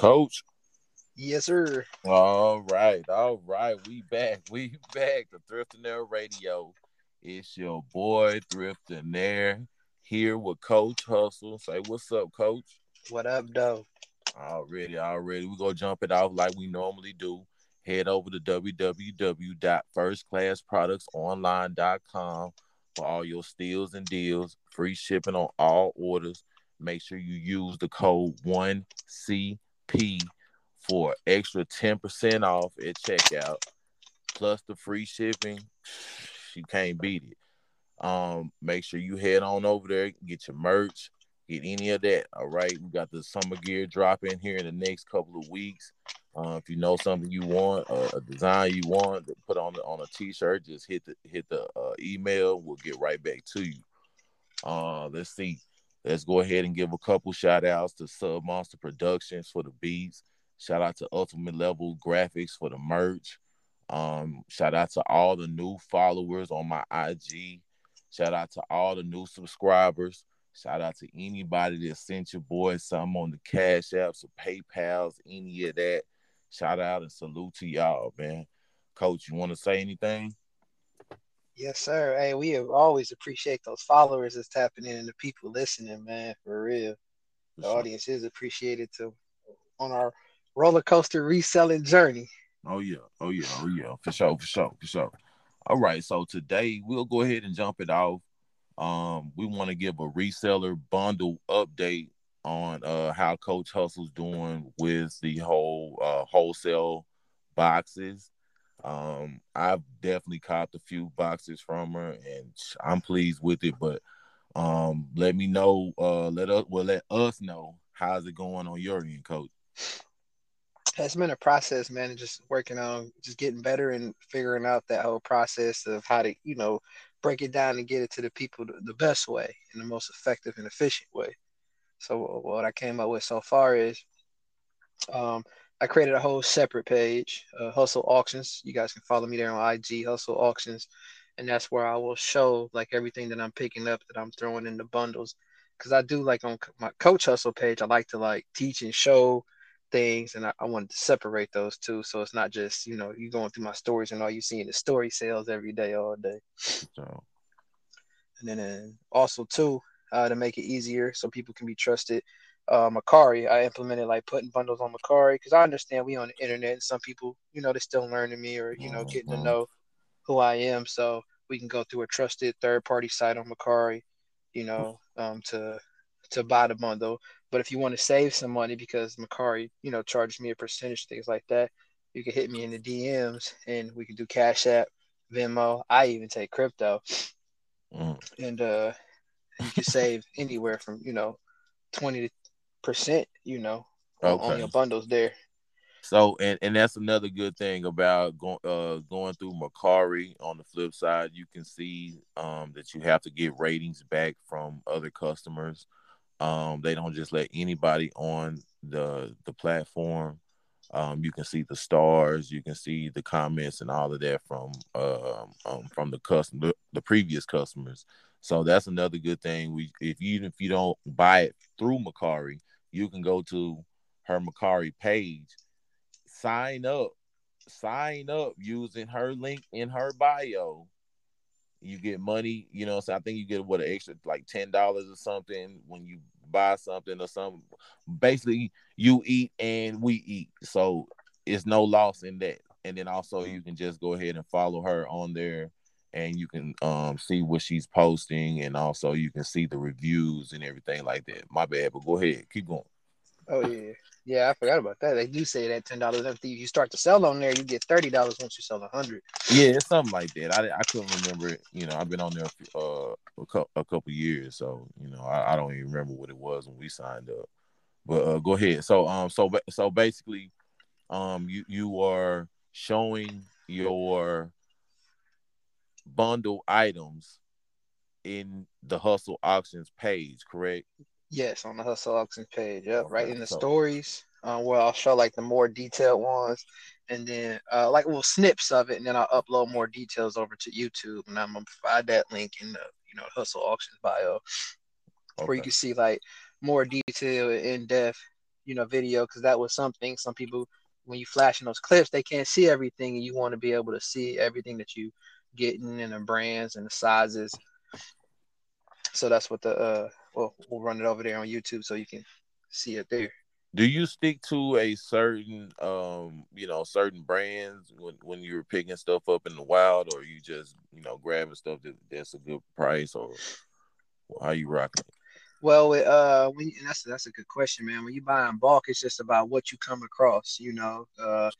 Coach. Yes, sir. All right, all right. We back. We back. The Thrifting Radio. It's your boy Thrift Thrifting There, here with Coach Hustle. Say what's up, Coach. What up, though? Already, already. We gonna jump it off like we normally do. Head over to www.firstclassproductsonline.com for all your steals and deals. Free shipping on all orders. Make sure you use the code 1CP for extra 10% off at checkout. Plus the free shipping. You can't beat it. Um, make sure you head on over there, get your merch, get any of that. All right. We got the summer gear dropping here in the next couple of weeks. Uh, if you know something you want, uh, a design you want to put on on a t-shirt, just hit the hit the uh, email. We'll get right back to you. Uh, let's see. Let's go ahead and give a couple shout outs to Sub Monster Productions for the beats. Shout out to Ultimate Level Graphics for the merch. Um, shout out to all the new followers on my IG. Shout out to all the new subscribers. Shout out to anybody that sent your boy some on the Cash Apps or PayPal's, any of that. Shout out and salute to y'all, man. Coach, you want to say anything? Yes, sir. Hey, we have always appreciate those followers that's tapping in and the people listening, man. For real. The sure. audience is appreciated to on our roller coaster reselling journey. Oh yeah, oh yeah, oh yeah, for sure, for sure, for sure. All right, so today we'll go ahead and jump it off. Um, we want to give a reseller bundle update on uh how Coach Hustle's doing with the whole uh wholesale boxes. Um, I've definitely copped a few boxes from her and I'm pleased with it, but um let me know, uh let us well let us know how's it going on your end, coach. It's been a process, man, just working on just getting better and figuring out that whole process of how to, you know, break it down and get it to the people the, best way in the most effective and efficient way. So what I came up with so far is um, I created a whole separate page, uh, Hustle Auctions. You guys can follow me there on IG, Hustle Auctions, and that's where I will show like everything that I'm picking up that I'm throwing in the bundles. Because I do like on my Coach Hustle page, I like to like teach and show things, and I, I wanted to separate those two, so it's not just you know you going through my stories and all you seeing the story sales every day, all day. So. And then and also too, uh, to make it easier so people can be trusted. Uh, Mercari, I implemented like putting bundles on Mercari because I understand we on the internet and some people, you know, they're still learning me or you know getting to mm-hmm. know who I am. So we can go through a trusted third party site on Mercari, you know, um, to to buy the bundle. But if you want to save some money because Mercari, you know, charges me a percentage, things like that, you can hit me in the DMs and we can do Cash App, Venmo. I even take crypto. Mm. And uh you can save anywhere from you know twenty percent, you know, okay. on your bundles there. So and, and that's another good thing about going uh going through Mercari. On the flip side, you can see um that you have to get ratings back from other customers. Um, they don't just let anybody on the the platform. Um, you can see the stars, you can see the comments and all of that from uh, um, from the customer, the previous customers. So that's another good thing. We if even if you don't buy it through Mercari, you can go to her Mercari page, sign up, sign up using her link in her bio. You get money, you know. So I think you get what an extra like ten dollars or something when you buy something or something. Basically, you eat and we eat, so it's no loss in that. And then also you can just go ahead and follow her on there and you can um see what she's posting and also you can see the reviews and everything like that. My bad, but go ahead, keep going. Oh yeah. Yeah, I forgot about that. They do say that ten dollars if you start to sell on there, you get thirty dollars once you sell a hundred. Yeah, it's something like that. I, I couldn't remember it. You know, I've been on there uh, a, couple, a couple years, so you know, I, I, don't even remember what it was when we signed up. But uh, go ahead. So um, so so basically, um, you you are showing your bundle items in the Hustle Auctions page, correct? Yes, on the Hustle Auctions page. Yep, right in the stories. Uh, where I'll show like the more detailed ones, and then uh, like little snips of it, and then I'll upload more details over to YouTube, and I'm gonna provide that link in the you know Hustle Auctions bio, okay. where you can see like more detail in depth, you know video because that was something some people when you flash in those clips they can't see everything and you want to be able to see everything that you getting and the brands and the sizes. So that's what the uh well we'll run it over there on YouTube so you can see it there. Do you stick to a certain um you know certain brands when when you're picking stuff up in the wild or you just you know grabbing stuff that, that's a good price or how you rocking it? Well, uh, when, that's that's a good question, man. When you buy in bulk, it's just about what you come across. You know, uh,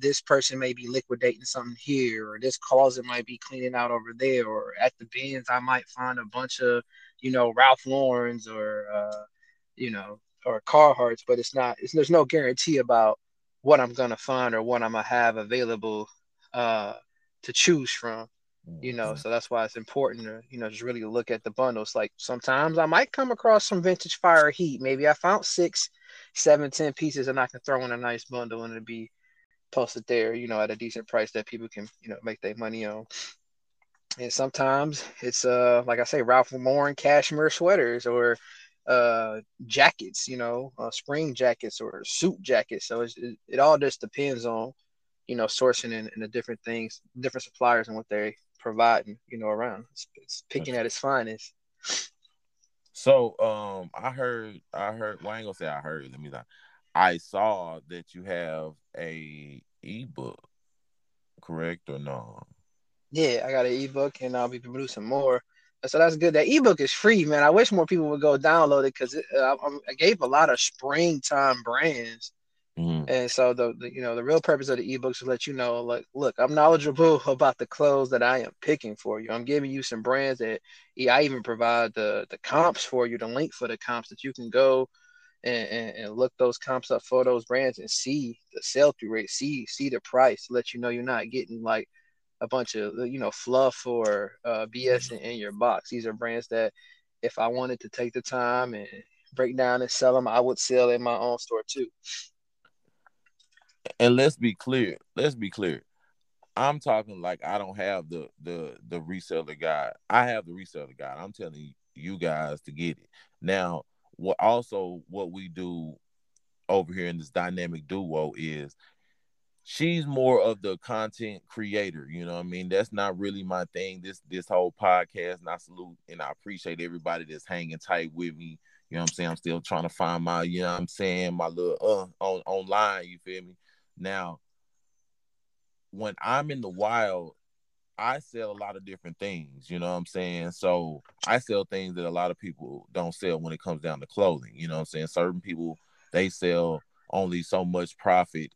this person may be liquidating something here, or this closet might be cleaning out over there, or at the bins I might find a bunch of, you know, Ralph Lauren's or, uh, you know, or Carhartts, but it's not. It's, there's no guarantee about what I'm gonna find or what I'm gonna have available uh, to choose from. You know, mm-hmm. so that's why it's important to, you know, just really look at the bundles. Like sometimes I might come across some vintage fire heat. Maybe I found six, seven, ten pieces, and I can throw in a nice bundle and it'd be posted there, you know, at a decent price that people can, you know, make their money on. And sometimes it's uh like I say, Ralph Lauren cashmere sweaters or uh jackets, you know, uh, spring jackets or suit jackets. So it, it all just depends on, you know, sourcing and, and the different things, different suppliers and what they providing, you know, around. It's, it's picking at its finest. So um I heard I heard well I ain't gonna say I heard, let me not I saw that you have a ebook, correct or no? Yeah, I got an ebook and I'll be producing more. So that's good. That ebook is free, man. I wish more people would go download it because uh, I, gave a lot of springtime brands, mm-hmm. and so the, the, you know the real purpose of the ebooks is to let you know, like, look, I'm knowledgeable about the clothes that I am picking for you. I'm giving you some brands that I even provide the the comps for you, the link for the comps that you can go and, and, and, look those comps up for those brands and see the sell through rate, see see the price, let you know you're not getting like a bunch of you know fluff or uh, BS in, in, your box. These are brands that if I wanted to take the time and break down and sell them, I would sell in my own store too. And let's be clear. Let's be clear. I'm talking like I don't have the the the reseller guide. I have the reseller guide. I'm telling you guys to get it. Now, what also what we do over here in this dynamic duo is she's more of the content creator you know i mean? That's not really my thing. This this whole podcast and i salute and i appreciate everybody that's hanging tight with me. You know i'm saying? I'm still trying to find my you know i'm saying? My little uh on online you feel me? Now when i'm in the wild I sell a lot of different things, you know what I'm saying? So I sell things that a lot of people don't sell when it comes down to clothing, you know what I'm saying? Certain people they sell only so much profit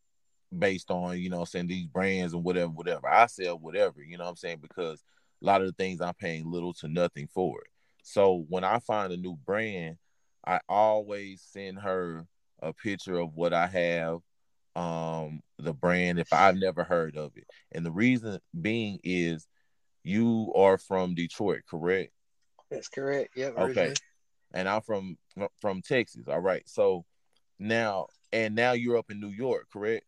based on, you know I'm saying, these brands and whatever, whatever. I sell whatever, you know what I'm saying? Because a lot of the things I'm paying little to nothing for it. So when I find a new brand, I always send her a picture of what I have um the brand if I've never heard of it. And the reason being is you are from Detroit, correct? That's correct. Yeah. Okay. And I'm from from Texas. All right. So now and now you're up in New York, correct?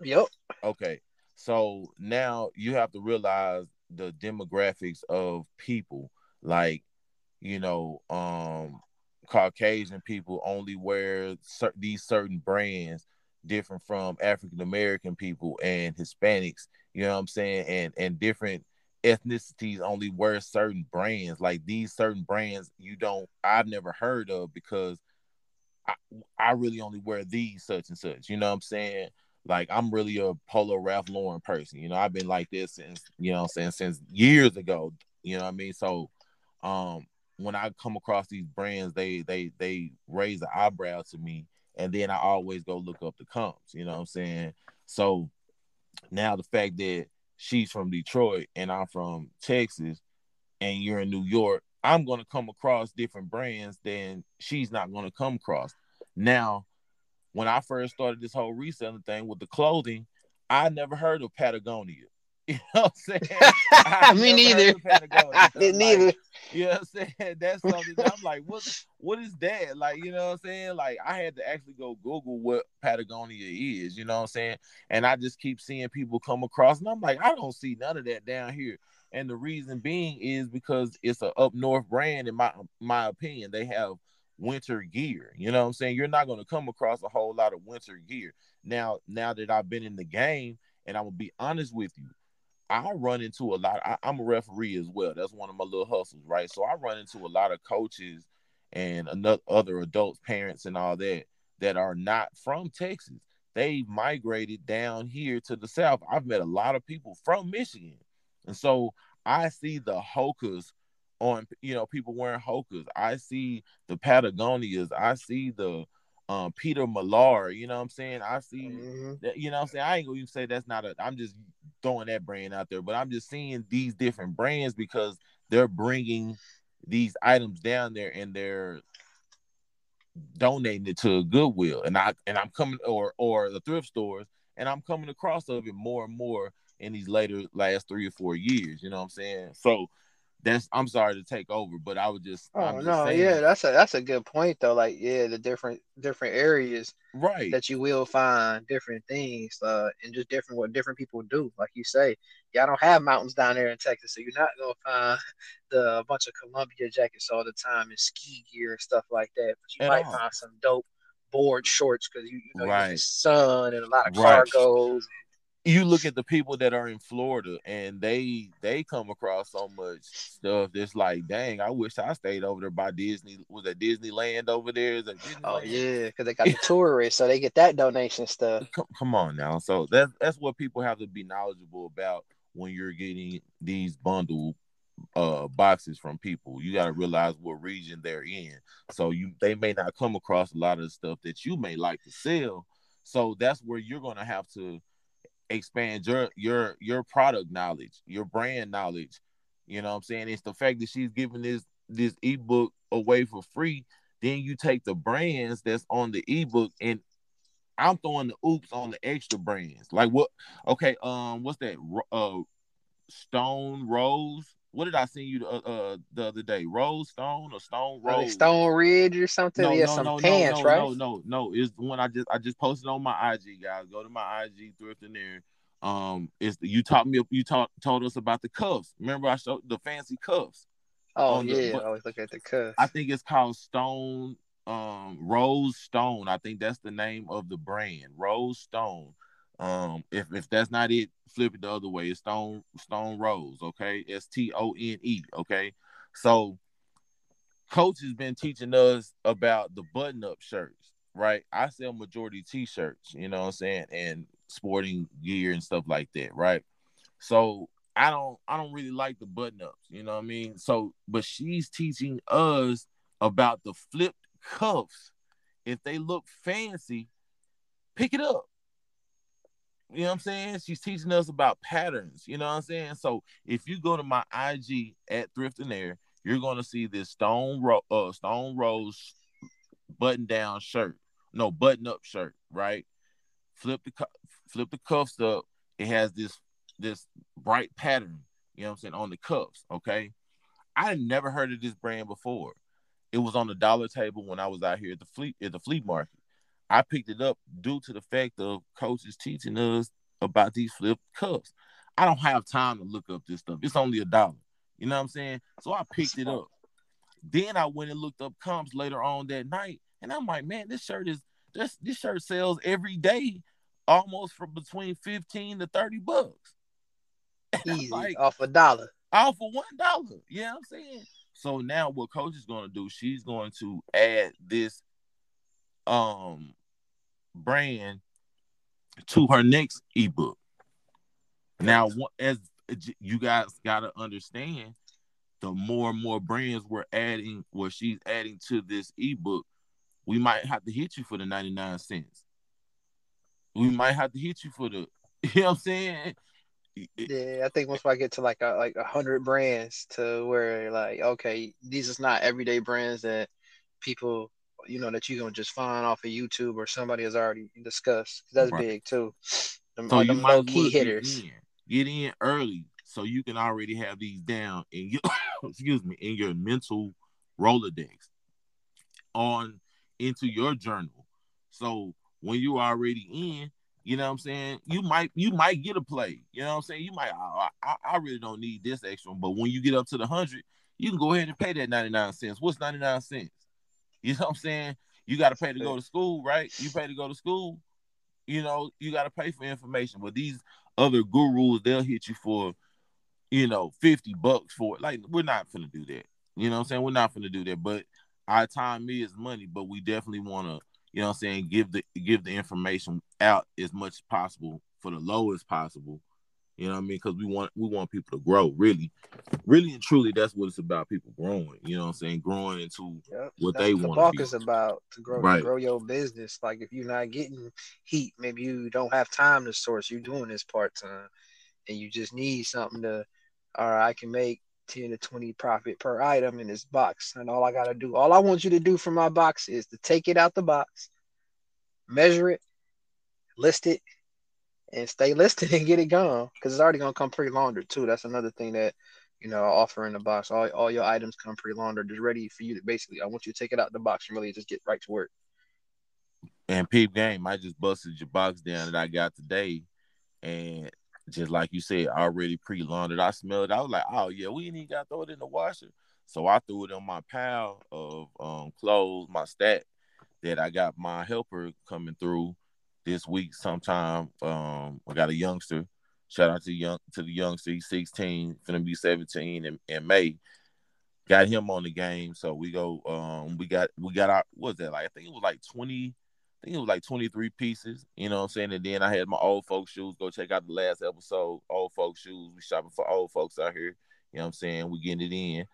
Yep. Okay. So now you have to realize the demographics of people like you know um Caucasian people only wear cer- these certain brands different from African American people and Hispanics, you know what I'm saying? And and different ethnicities only wear certain brands. Like these certain brands you don't I've never heard of because I, I really only wear these such and such. You know what I'm saying? Like I'm really a Polo Ralph Lauren person. You know, I've been like this since, you know I'm saying, since years ago. You know what I mean? So um when I come across these brands, they they they raise the eyebrow to me and then I always go look up the comps. You know what I'm saying? So now the fact that she's from Detroit and I'm from Texas, and you're in New York, I'm gonna come across different brands than she's not gonna come across. Now, when I first started this whole reselling thing with the clothing, I never heard of Patagonia. You know what I'm saying? Me neither. I didn't like, either. You know what I'm saying? That's something that I'm like, what what is that? Like, you know what I'm saying? Like I had to actually go Google what Patagonia is, you know what I'm saying? And I just keep seeing people come across and I'm like, I don't see none of that down here. And the reason being is because it's a up north brand, in my my opinion. They have winter gear. You know what I'm saying? You're not going to come across a whole lot of winter gear. Now, now that I've been in the game, and I'm gonna be honest with you, I run into a lot. I, am a referee as well. That's one of my little hustles, right? So I run into a lot of coaches and another other adults, parents, and all that that are not from Texas. They migrated down here to the south. I've met a lot of people from Michigan, and so I see the Hokas on you know people wearing Hokas. I see the Patagonias. I see the um, Peter Millar. You know what I'm saying? I see mm-hmm. that. You know what I'm saying? I ain't gonna even say that's not a. I'm just throwing that brand out there, but I'm just seeing these different brands because they're bringing these items down there and they're donating it to a Goodwill, and I and I'm coming or or the thrift stores, and I'm coming across of it more and more in these later last three or four years. You know what I'm saying? So that's I'm sorry to take over, but I would just Oh just no, yeah, that's a that's a good point though. Like, yeah, the different different areas right that you will find different things, uh, and just different what different people do. Like you say, y'all don't have mountains down there in Texas, so you're not gonna find the a bunch of Columbia jackets all the time and ski gear and stuff like that. But you At might all. find some dope board shorts because you, you know right. sun and a lot of right. cargos you look at the people that are in Florida and they they come across so much stuff that's like, dang, I wish I stayed over there by Disney. Was that Disneyland over there? Is that oh yeah, because they got the tourists, so they get that donation stuff. Come, come on now, so that's that's what people have to be knowledgeable about when you're getting these bundle uh boxes from people. You got to realize what region they're in. So you they may not come across a lot of stuff that you may like to sell. So that's where you're gonna have to expand your your your product knowledge, your brand knowledge. You know what I'm saying? It's the fact that she's giving this this ebook away for free. Then you take the brands that's on the ebook and I'm throwing the oops on the extra brands. Like what? Okay, um, what's that? Uh, Stone Rose. What did I send you the, uh, uh, the other day? Rose Stone or Stone Rose? Stone Ridge or something? No, yeah, no, some no, pants, no, right? No, no, no. It's the one I just I just posted on my IG, guys. Go to my IG thrifting there. Um, it's you taught me you taught told us about the cuffs. Remember I showed the fancy cuffs. Oh yeah, the, I always look at the cuffs. I think it's called Stone um Rose Stone. I think that's the name of the brand, Rose Stone. Um, if if that's not it, flip it the other way. It's Stone Stone Rose, okay? S T O N E, okay? So coach has been teaching us about the button-up shirts, right? I sell majority t-shirts, you know what I'm saying, and sporting gear and stuff like that, right? So I don't I don't really like the button-ups, you know what I mean? So but she's teaching us about the flipped cuffs. If they look fancy, pick it up. You know what I'm saying? She's teaching us about patterns. You know what I'm saying? So if you go to my IG at Thrift and Air, you're gonna see this stone ro- uh, stone rose button down shirt, no button up shirt, right? Flip the flip the cuffs up. It has this this bright pattern. You know what I'm saying on the cuffs. Okay, I had never heard of this brand before. It was on the dollar table when I was out here at the fleet at the flea market. I picked it up due to the fact of coaches teaching us about these flip cups. I don't have time to look up this stuff. It's only a dollar. You know what I'm saying? So I picked it up. Then I went and looked up comps later on that night, and I'm like, man, this shirt is this this shirt sells every day, almost from between 15 to 30 bucks. Easy like, off a dollar. Off for one dollar. You know what I'm saying? So now what coach is gonna do, she's going to add this um brand to her next ebook. Now, as you guys got to understand, the more and more brands we're adding, what she's adding to this ebook, we might have to hit you for the 99 cents. We might have to hit you for the, you know what I'm saying? Yeah, I think once I get to like a like a hundred brands to where like okay, these is not everyday brands that people you know that you're gonna just find off of YouTube or somebody has already discussed. That's right. big too. Them, so you might key hitters. Get in. get in early so you can already have these down in your excuse me in your mental Rolodex on into your journal. So when you already in, you know what I'm saying? You might you might get a play. You know what I'm saying? You might I, I, I really don't need this extra, but when you get up to the hundred, you can go ahead and pay that 99 cents. What's 99 cents? You know what I'm saying? You got to pay to go to school, right? You pay to go to school. You know, you got to pay for information. But these other gurus, they'll hit you for, you know, 50 bucks for it. Like, we're not going to do that. You know what I'm saying? We're not going to do that. But our time is money, but we definitely want to, you know what I'm saying, give the give the information out as much as possible for the lowest possible you know what I mean? Because we want we want people to grow. Really, really and truly, that's what it's about. People growing. You know what I'm saying? Growing into yep. what they want. The bulk is about to grow right. to grow your business. Like if you're not getting heat, maybe you don't have time to source. You're doing this part time, and you just need something to. All right, I can make 10 to 20 profit per item in this box. And all I got to do, all I want you to do for my box is to take it out the box, measure it, list it, and stay listed and get it gone because it's already gonna come pre-laundered too. That's another thing that you know offer in the box. All, all your items come pre-laundered, just ready for you to basically. I want you to take it out the box and really just get right to work. And peep game, I just busted your box down that I got today, and just like you said, already pre-laundered. I smelled. it. I was like, oh yeah, we ain't even got to throw it in the washer. So I threw it on my pile of um, clothes, my stack that I got my helper coming through this week sometime. Um, I got a youngster. Shout out to young to the youngster. He's 16, gonna be 17 in, in May. Got him on the game. So we go um we got we got our what's that like? I think it was like 20, I think it was like 23 pieces, you know what I'm saying? And then I had my old folks shoes. Go check out the last episode, old folks shoes. We shopping for old folks out here. You know what I'm saying? We getting it in.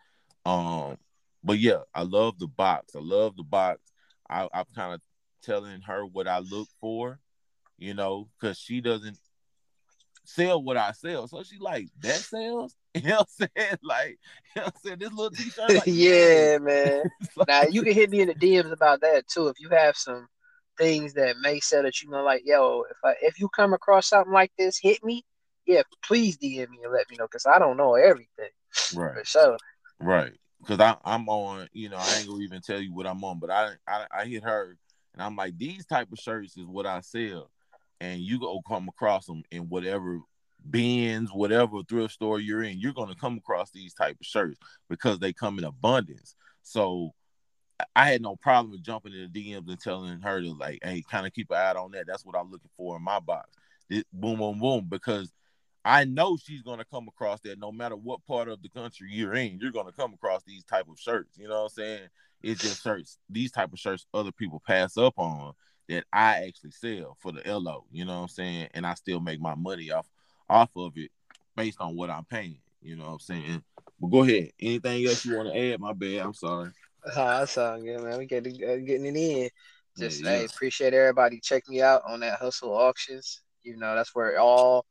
Um, but yeah, I love the box. I love the box. I, I've kind of telling her what I look for, you know, because she doesn't sell what I sell. So she like that sells. You know what I'm saying? Like, you know what I'm saying? This little t-shirt. Like, yeah, man. like, now you can hit me in the DMs about that too. If you have some things that may sell that you know, like, yo, if I if you come across something like this, hit me. Yeah, please DM me and let me know because I don't know everything. Right. For sure. Right. Because I I'm on, you know, I ain't gonna even tell you what I'm on, but I I, I hit her and I'm like, these type of shirts is what I sell. And you go come across them in whatever bins, whatever thrift store you're in, you're gonna come across these type of shirts because they come in abundance. So I had no problem with jumping in the DMs and telling her to like, hey, kind of keep an eye on that. That's what I'm looking for in my box. It, boom, boom, boom. Because I know she's gonna come across that no matter what part of the country you're in, you're gonna come across these type of shirts. You know what I'm saying? It's just shirts, these type of shirts other people pass up on that I actually sell for the LO, you know what I'm saying? And I still make my money off off of it based on what I'm paying, you know what I'm saying? But go ahead. Anything else you want to add? My bad. I'm sorry. Uh, that sounds good, man. We get uh, getting it in. Just yeah, yeah. hey, appreciate everybody. Check me out on that hustle auctions. You know, that's where all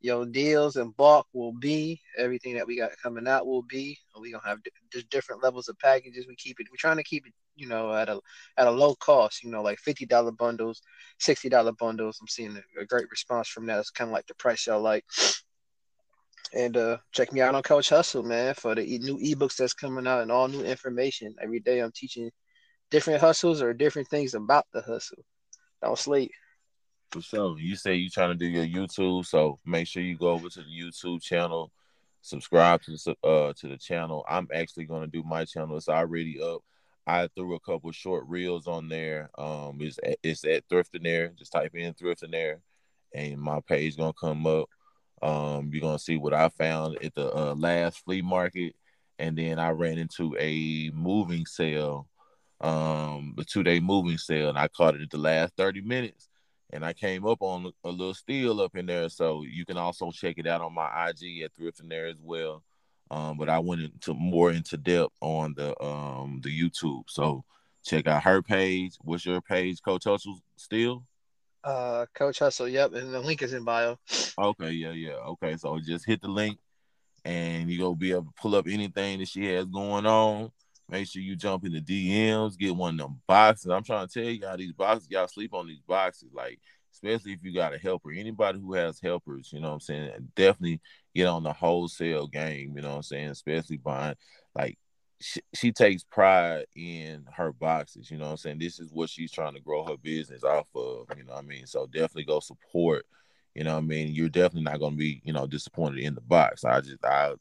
your deals and bulk will be everything that we got coming out will be. We're gonna have d- different levels of packages. We keep it we're trying to keep it you know at a at a low cost you know like $50 bundles $60 bundles. I'm seeing a, great response from that. It's kind of like the price y'all like. And uh check me out on coach hustle man for the e- new ebooks that's coming out and all new information. Every day i'm teaching different hustles or different things about the hustle. Don't sleep for sure. You say you trying to do your YouTube, so make sure you go over to the YouTube channel, subscribe to the uh to the channel. I'm actually gonna do my channel. It's already up. I threw a couple short reels on there. Um, it's it's at Thrifting Air. Just type in Thrifting There and my page gonna come up. Um, you're gonna see what I found at the uh, last flea market, and then I ran into a moving sale, um, a two day moving sale, and I caught it at the last 30 minutes and I came up on a little steal up in there. So you can also check it out on my IG at Thrifting there as well. Um, but I went into more into depth on the um the YouTube. So check out her page. What's your page, Coach Hustle? Still? Uh, Coach Hustle. Yep, and the link is in bio. Okay, yeah, yeah. Okay, so just hit the link, and you go be able to pull up anything that she has going on. Make sure you jump in the DMs, get one of them boxes. I'm trying to tell y'all these boxes, y'all sleep on these boxes. Like, especially if you got a helper. Anybody who has helpers, you know what I'm saying, definitely get on the wholesale game, you know what I'm saying, especially buying like she, she takes pride in her boxes, you know what I'm saying? This is what she's trying to grow her business off of, you know what I mean? So definitely go support, you know what I mean? You're definitely not gonna be, you know, disappointed in the box. I just I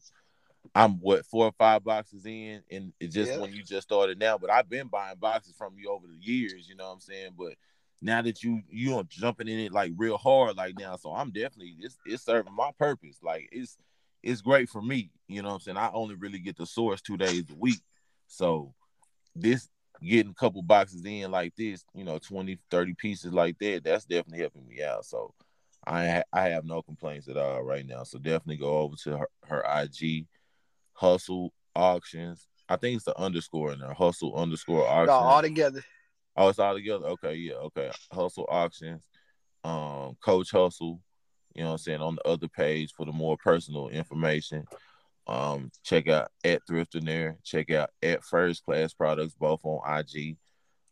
I'm what four or five boxes in, and it's just Yeah. when you just started now. But I've been buying boxes from you over the years. You know what I'm saying? But now that you you are jumping in it like real hard like now, so I'm definitely it's it's serving my purpose. Like it's it's great for me. You know what I'm saying? I only really get the source two days a week, so this getting a couple boxes in like this, you know, 20, 30 pieces like that, that's definitely helping me out. So I I have no complaints at all right now. So definitely go over to her, her IG, Hustle Auctions. I think it's the underscore in there, Hustle underscore No, auctions. all together. Oh, it's all together. Okay, yeah, okay. Hustle auctions, um, Coach Hustle. You know what I'm saying on the other page for the more personal information. Um, check out at Thrifting there. Check out at First Class Products, both on IG.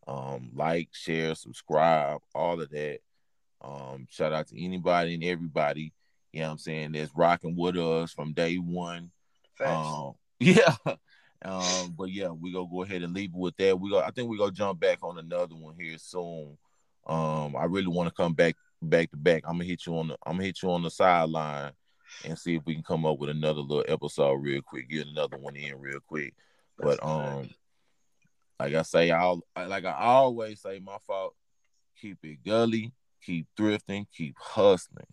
Um, like, share, subscribe, all of that. Um, shout out to anybody and everybody. You know what I'm saying? That's rocking with us from day one. Facts. Um, yeah. Um, but yeah, we gonna go ahead and leave it with that. We go. I think we gonna jump back on another one here soon. Um, I really want to come back back to back. I'm gonna hit you on the. I'm gonna hit you on the sideline and see if we can come up with another little episode real quick. Get another one in real quick. But That's a fact. um, like I say, I'll like I always say, my fault. Keep it gully. Keep thrifting. Keep hustling.